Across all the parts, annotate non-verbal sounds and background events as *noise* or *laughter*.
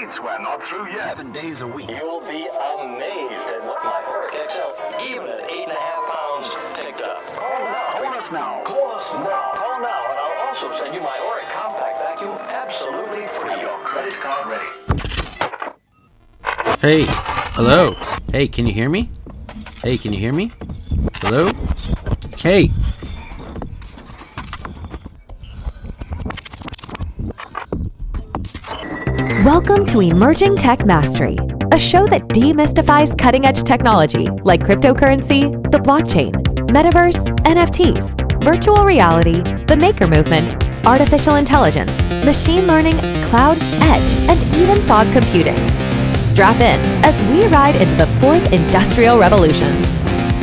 We're not through yet. Seven days a week. You'll be amazed at what my Oreck XL, even at eight and a half pounds, picked up. Call now. Call us now. Call us now. Call now, and I'll also send you my Oreck compact vacuum absolutely free. Have your credit card ready. Hey, hello. Hey, can you hear me? Hey, can you hear me? Hello? Hey. Welcome to Emerging Tech Mastery, a show that demystifies cutting edge technology like cryptocurrency, the blockchain, metaverse, NFTs, virtual reality, the maker movement, artificial intelligence, machine learning, cloud, edge, and even fog computing. Strap in as we ride into the fourth industrial revolution.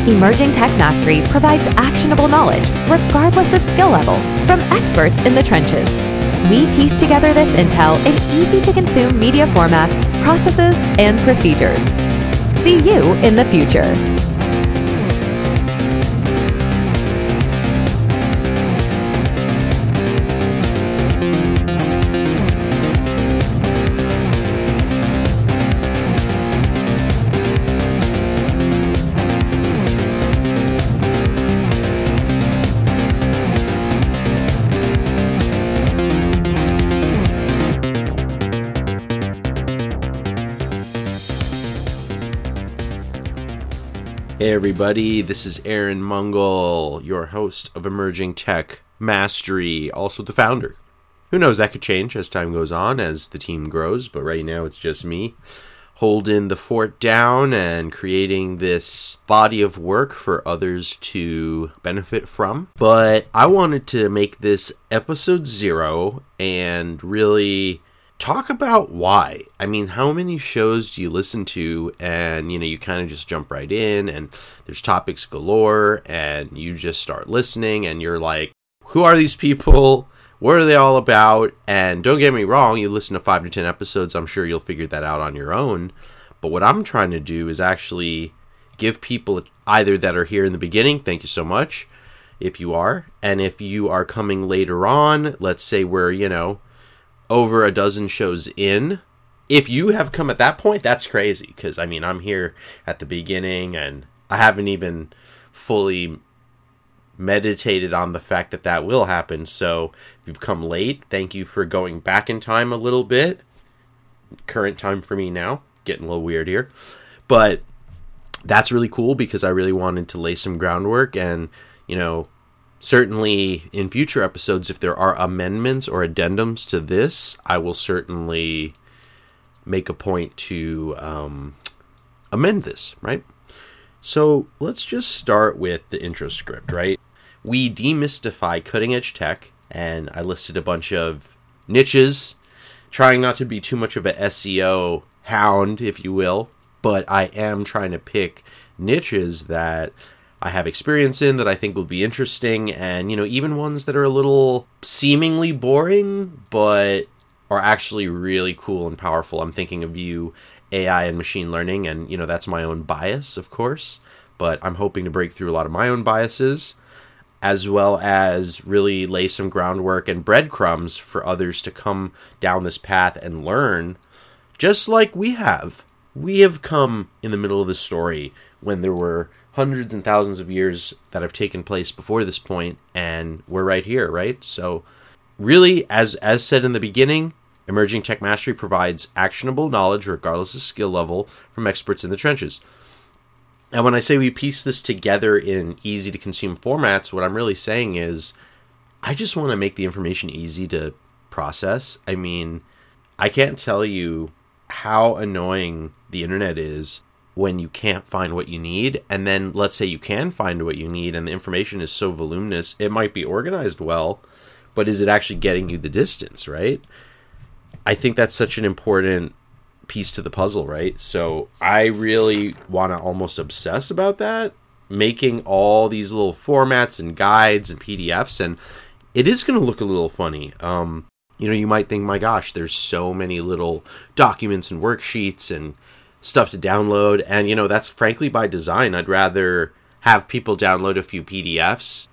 Emerging Tech Mastery provides actionable knowledge, regardless of skill level, from experts in the trenches. We piece together this intel in easy to consume media formats, processes, and procedures. See you in the future. Hey, everybody. This is Aaron Mangal, your host of Emerging Tech Mastery, also the founder. Who knows, that could change as time goes on, as the team grows, but right now it's just me holding the fort down and creating this body of work for others to benefit from. But I wanted to make this episode zero and really talk about why. I mean, how many shows do you listen to and you know, you kind of just jump right in and there's topics galore and you just start listening and you're like, who are these people? What are they all about? And don't get me wrong, you listen to 5 to 10 episodes, I'm sure you'll figure that out on your own. But what I'm trying to do is actually give people either that are here in the beginning, thank you so much if you are, and if you are coming later on, let's say we're, you know, over a dozen shows in. If you have come at that point, that's crazy because I mean, I'm here at the beginning and I haven't even fully meditated on the fact that that will happen. So, if you've come late, thank you for going back in time a little bit. Current time for me now, getting a little weird here. But that's really cool because I really wanted to lay some groundwork and, you know, certainly in future episodes, if there are amendments or addendums to this, I will certainly make a point to um, amend this, right? So let's just start with the intro script, right? We demystify cutting edge tech, and I listed a bunch of niches, trying not to be too much of a SEO hound, if you will, but I am trying to pick niches that I have experience in that I think will be interesting, and you know, even ones that are a little seemingly boring, but are actually really cool and powerful. I'm thinking of you, AI and machine learning, and you know, that's my own bias, of course, but I'm hoping to break through a lot of my own biases, as well as really lay some groundwork and breadcrumbs for others to come down this path and learn, just like we have. We have come in the middle of the story when there were hundreds and thousands of years that have taken place before this point and we're right here right? So really as as said in the beginning emerging tech mastery provides actionable knowledge regardless of skill level from experts in the trenches. And when i say we piece this together in easy to consume formats what i'm really saying is i just want to make the information easy to process. I mean i can't tell you how annoying the internet is when you can't find what you need. And then let's say you can find what you need and the information is so voluminous it might be organized well but is it actually getting you the distance right? I think that's such an important piece to the puzzle right? So i really want to almost obsess about that making all these little formats and guides and pdfs and it is going to look a little funny. Um you know you might think my gosh there's so many little documents and worksheets and stuff to download. And you know that's frankly by design. I'd rather have people download a few pdfs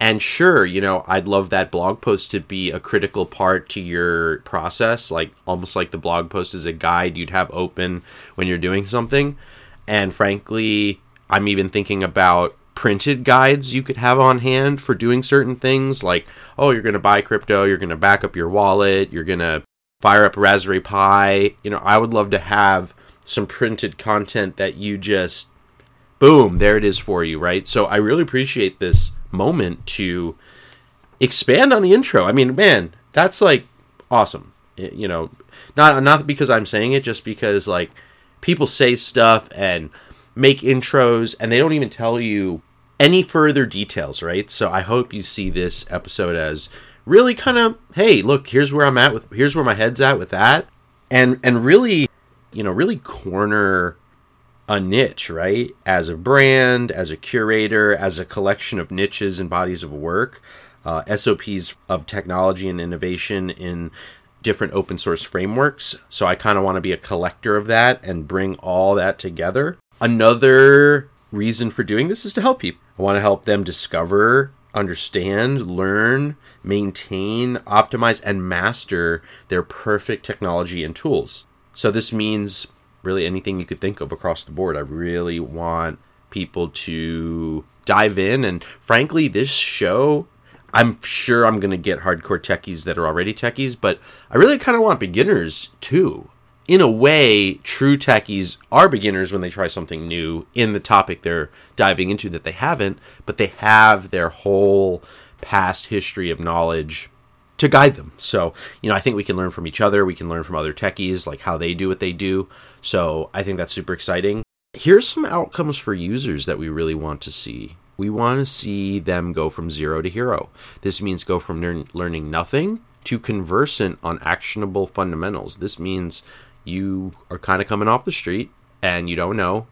And sure, you know, I'd love that blog post to be a critical part to your process, like almost like the blog post is a guide you'd have open when you're doing something. And frankly, I'm even thinking about printed guides you could have on hand for doing certain things. Like, oh, you're going to buy crypto, you're going to back up your wallet, you're going to fire up Raspberry Pi. You know, I would love to have some printed content that you just boom, there it is for you, right? So I really appreciate this moment to expand on the intro. I mean, man, that's like awesome. It- you know, not not because I'm saying it, just because like people say stuff and make intros and they don't even tell you any further details, right? So I hope you see this episode as really kind of, hey, look, here's where I'm at with here's where my head's at with that. And and really, you know, really corner a niche, right? As a brand, as a curator, as a collection of niches and bodies of work, uh, SOPs of technology and innovation in different open source frameworks. So I kind of want to be a collector of that and bring all that together. Another reason for doing this is to help people. I want to help them discover, understand, learn, maintain, optimize, and master their perfect technology and tools. So this means really anything you could think of across the board. I really want people to dive in and frankly this show I'm sure I'm going to get hardcore techies that are already techies, but I really kind of want beginners too. In a way, true techies are beginners when they try something new in the topic they're diving into that they haven't, but they have their whole past history of knowledge to guide them. So, you know, I think we can learn from each other. We can learn from other techies, like how they do what they do. So, I think that's super exciting. Here's some outcomes for users that we really want to see. We want to see them go from zero to hero. This means go from learn- learning nothing to conversant on actionable fundamentals. This means you are kind of coming off the street and you don't know.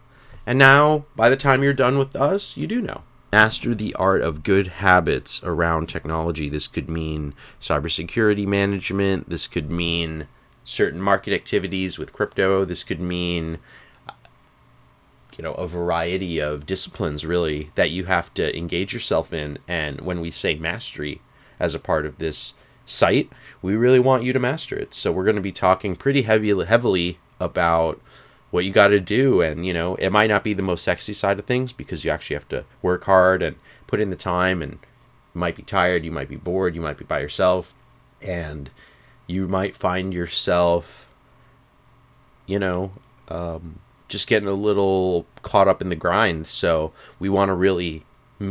And now, by the time you're done with us, you do know master the art of good habits around technology. This could mean cybersecurity management. This could mean certain market activities with crypto. This could mean, you know, a variety of disciplines really that you have to engage yourself in. And when we say mastery as a part of this site, we really want you to master it. So we're going to be talking pretty heavily about what you got to do and you know it might not be the most sexy side of things because you actually have to work hard and put in the time and you might be tired you might be bored you might be by yourself and you might find yourself you know um, just getting a little caught up in the grind. So we want to really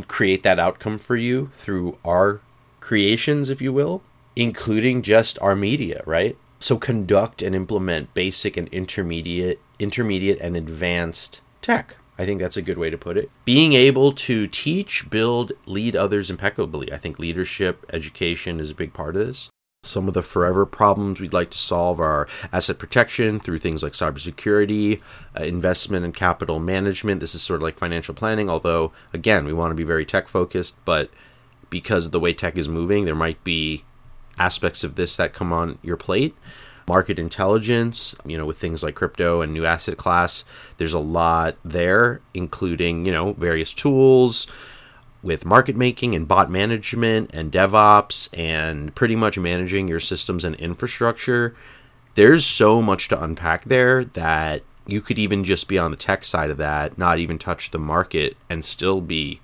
create that outcome for you through our creations if you will including just our media right so conduct and implement basic and intermediate intermediate and advanced tech. I think that's a good way to put it. Being able to teach, build, lead others impeccably. I think leadership, education is a big part of this. Some of the forever problems we'd like to solve are asset protection through things like cybersecurity, uh, investment and capital management. This is sort of like financial planning, although, again, we want to be very tech focused, but because of the way tech is moving, there might be aspects of this that come on your plate. Market intelligence, you know, with things like crypto and new asset class, there's a lot there, including, you know, various tools with market making and bot management and DevOps and pretty much managing your systems and infrastructure. There's so much to unpack there that you could even just be on the tech side of that, not even touch the market, and still be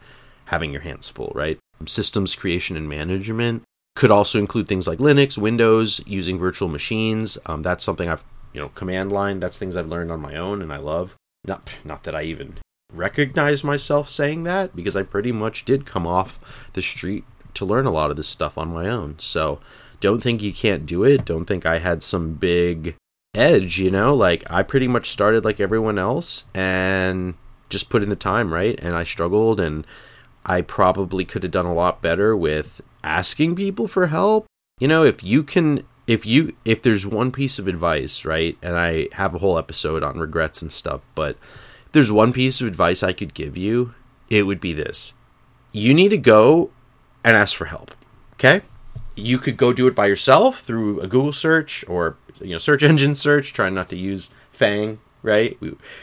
having your hands full, right? Systems creation and management could also include things like Linux, Windows, using virtual machines. Um, that's something I've, you know, command line. That's things I've learned on my own and I love. Not, not that I even recognize myself saying that because I pretty much did come off the street to learn a lot of this stuff on my own. So don't think you can't do it. Don't think I had some big edge, you know? Like I pretty much started like everyone else and just put in the time, right? And I struggled and I probably could have done a lot better with asking people for help. You know, if you can if you if there's one piece of advice, right? And I have a whole episode on regrets and stuff, but if there's one piece of advice I could give you, it would be this. You need to go and ask for help. Okay? You could go do it by yourself through a Google search or you know, search *laughs* engine search, trying not to use FAANG, right?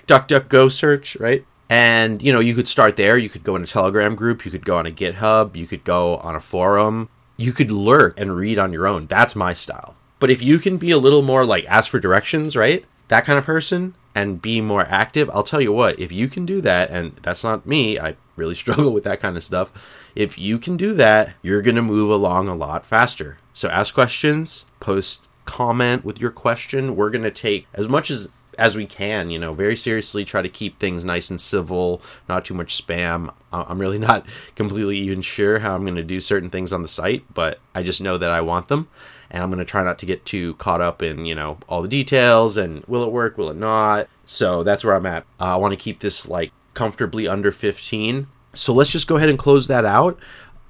DuckDuckGo search, right? And, you know, you could start there. You could go in a Telegram group. You could go on a GitHub. You could go on a forum. You could lurk and read on your own. That's my style. But if you can be a little more like ask for directions, right? That kind of person and be more active, I'll tell you what, if you can do that, and that's not me, I really *laughs* struggle with that kind of stuff. If you can do that, you're going to move along a lot faster. So ask questions, post comment with your question. We're going to take as much as as we can, you know, very seriously try to keep things nice and civil, not too much spam. I'm really *laughs* not completely even sure how I'm going to do certain things on the site, but I just know that I want them. And I'm going to try not to get too caught up in, you know, all the details and will it work, will it not. So that's where I'm at. Uh, I want to keep this like comfortably under 15. So let's just go ahead and close that out.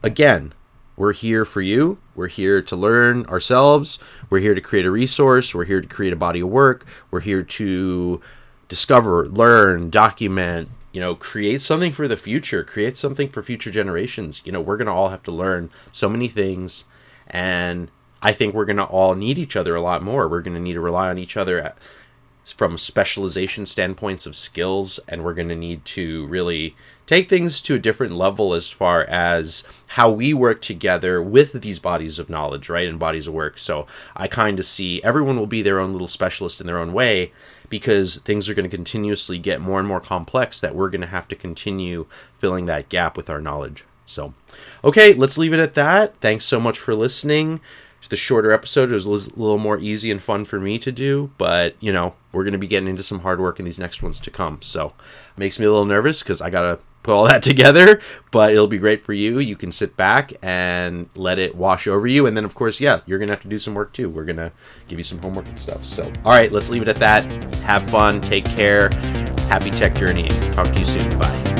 Again, we're here for you. We're here to learn ourselves. We're here to create a resource. We're here to create a body of work. We're here to discover, learn, document, you know, create something for the future, create something for future generations. You know, we're going to all have to learn so many things. And I think we're going to all need each other a lot more. We're going to need to rely on each other at, from specialization standpoints of skills. And we're going to need to really take things to a different level as far as how we work together with these bodies of knowledge, right, and bodies of work. So I kind of see everyone will be their own little specialist in their own way because things are going to continuously get more and more complex that we're going to have to continue filling that gap with our knowledge. So, okay, let's leave it at that. Thanks so much for listening. The shorter episode it was a little more easy and fun for me to do, but you know, we're going to be getting into some hard work in these next ones to come. So, makes me a little nervous because I got to put all that *laughs* together, but it'll be great for you. You can sit back and let it wash over you. And then, of course, yeah, you're going to have to do some work too. We're going to give you some homework and stuff. So, all right, let's leave it at that. Have fun. Take care. Happy tech journey. Talk to you soon. Bye.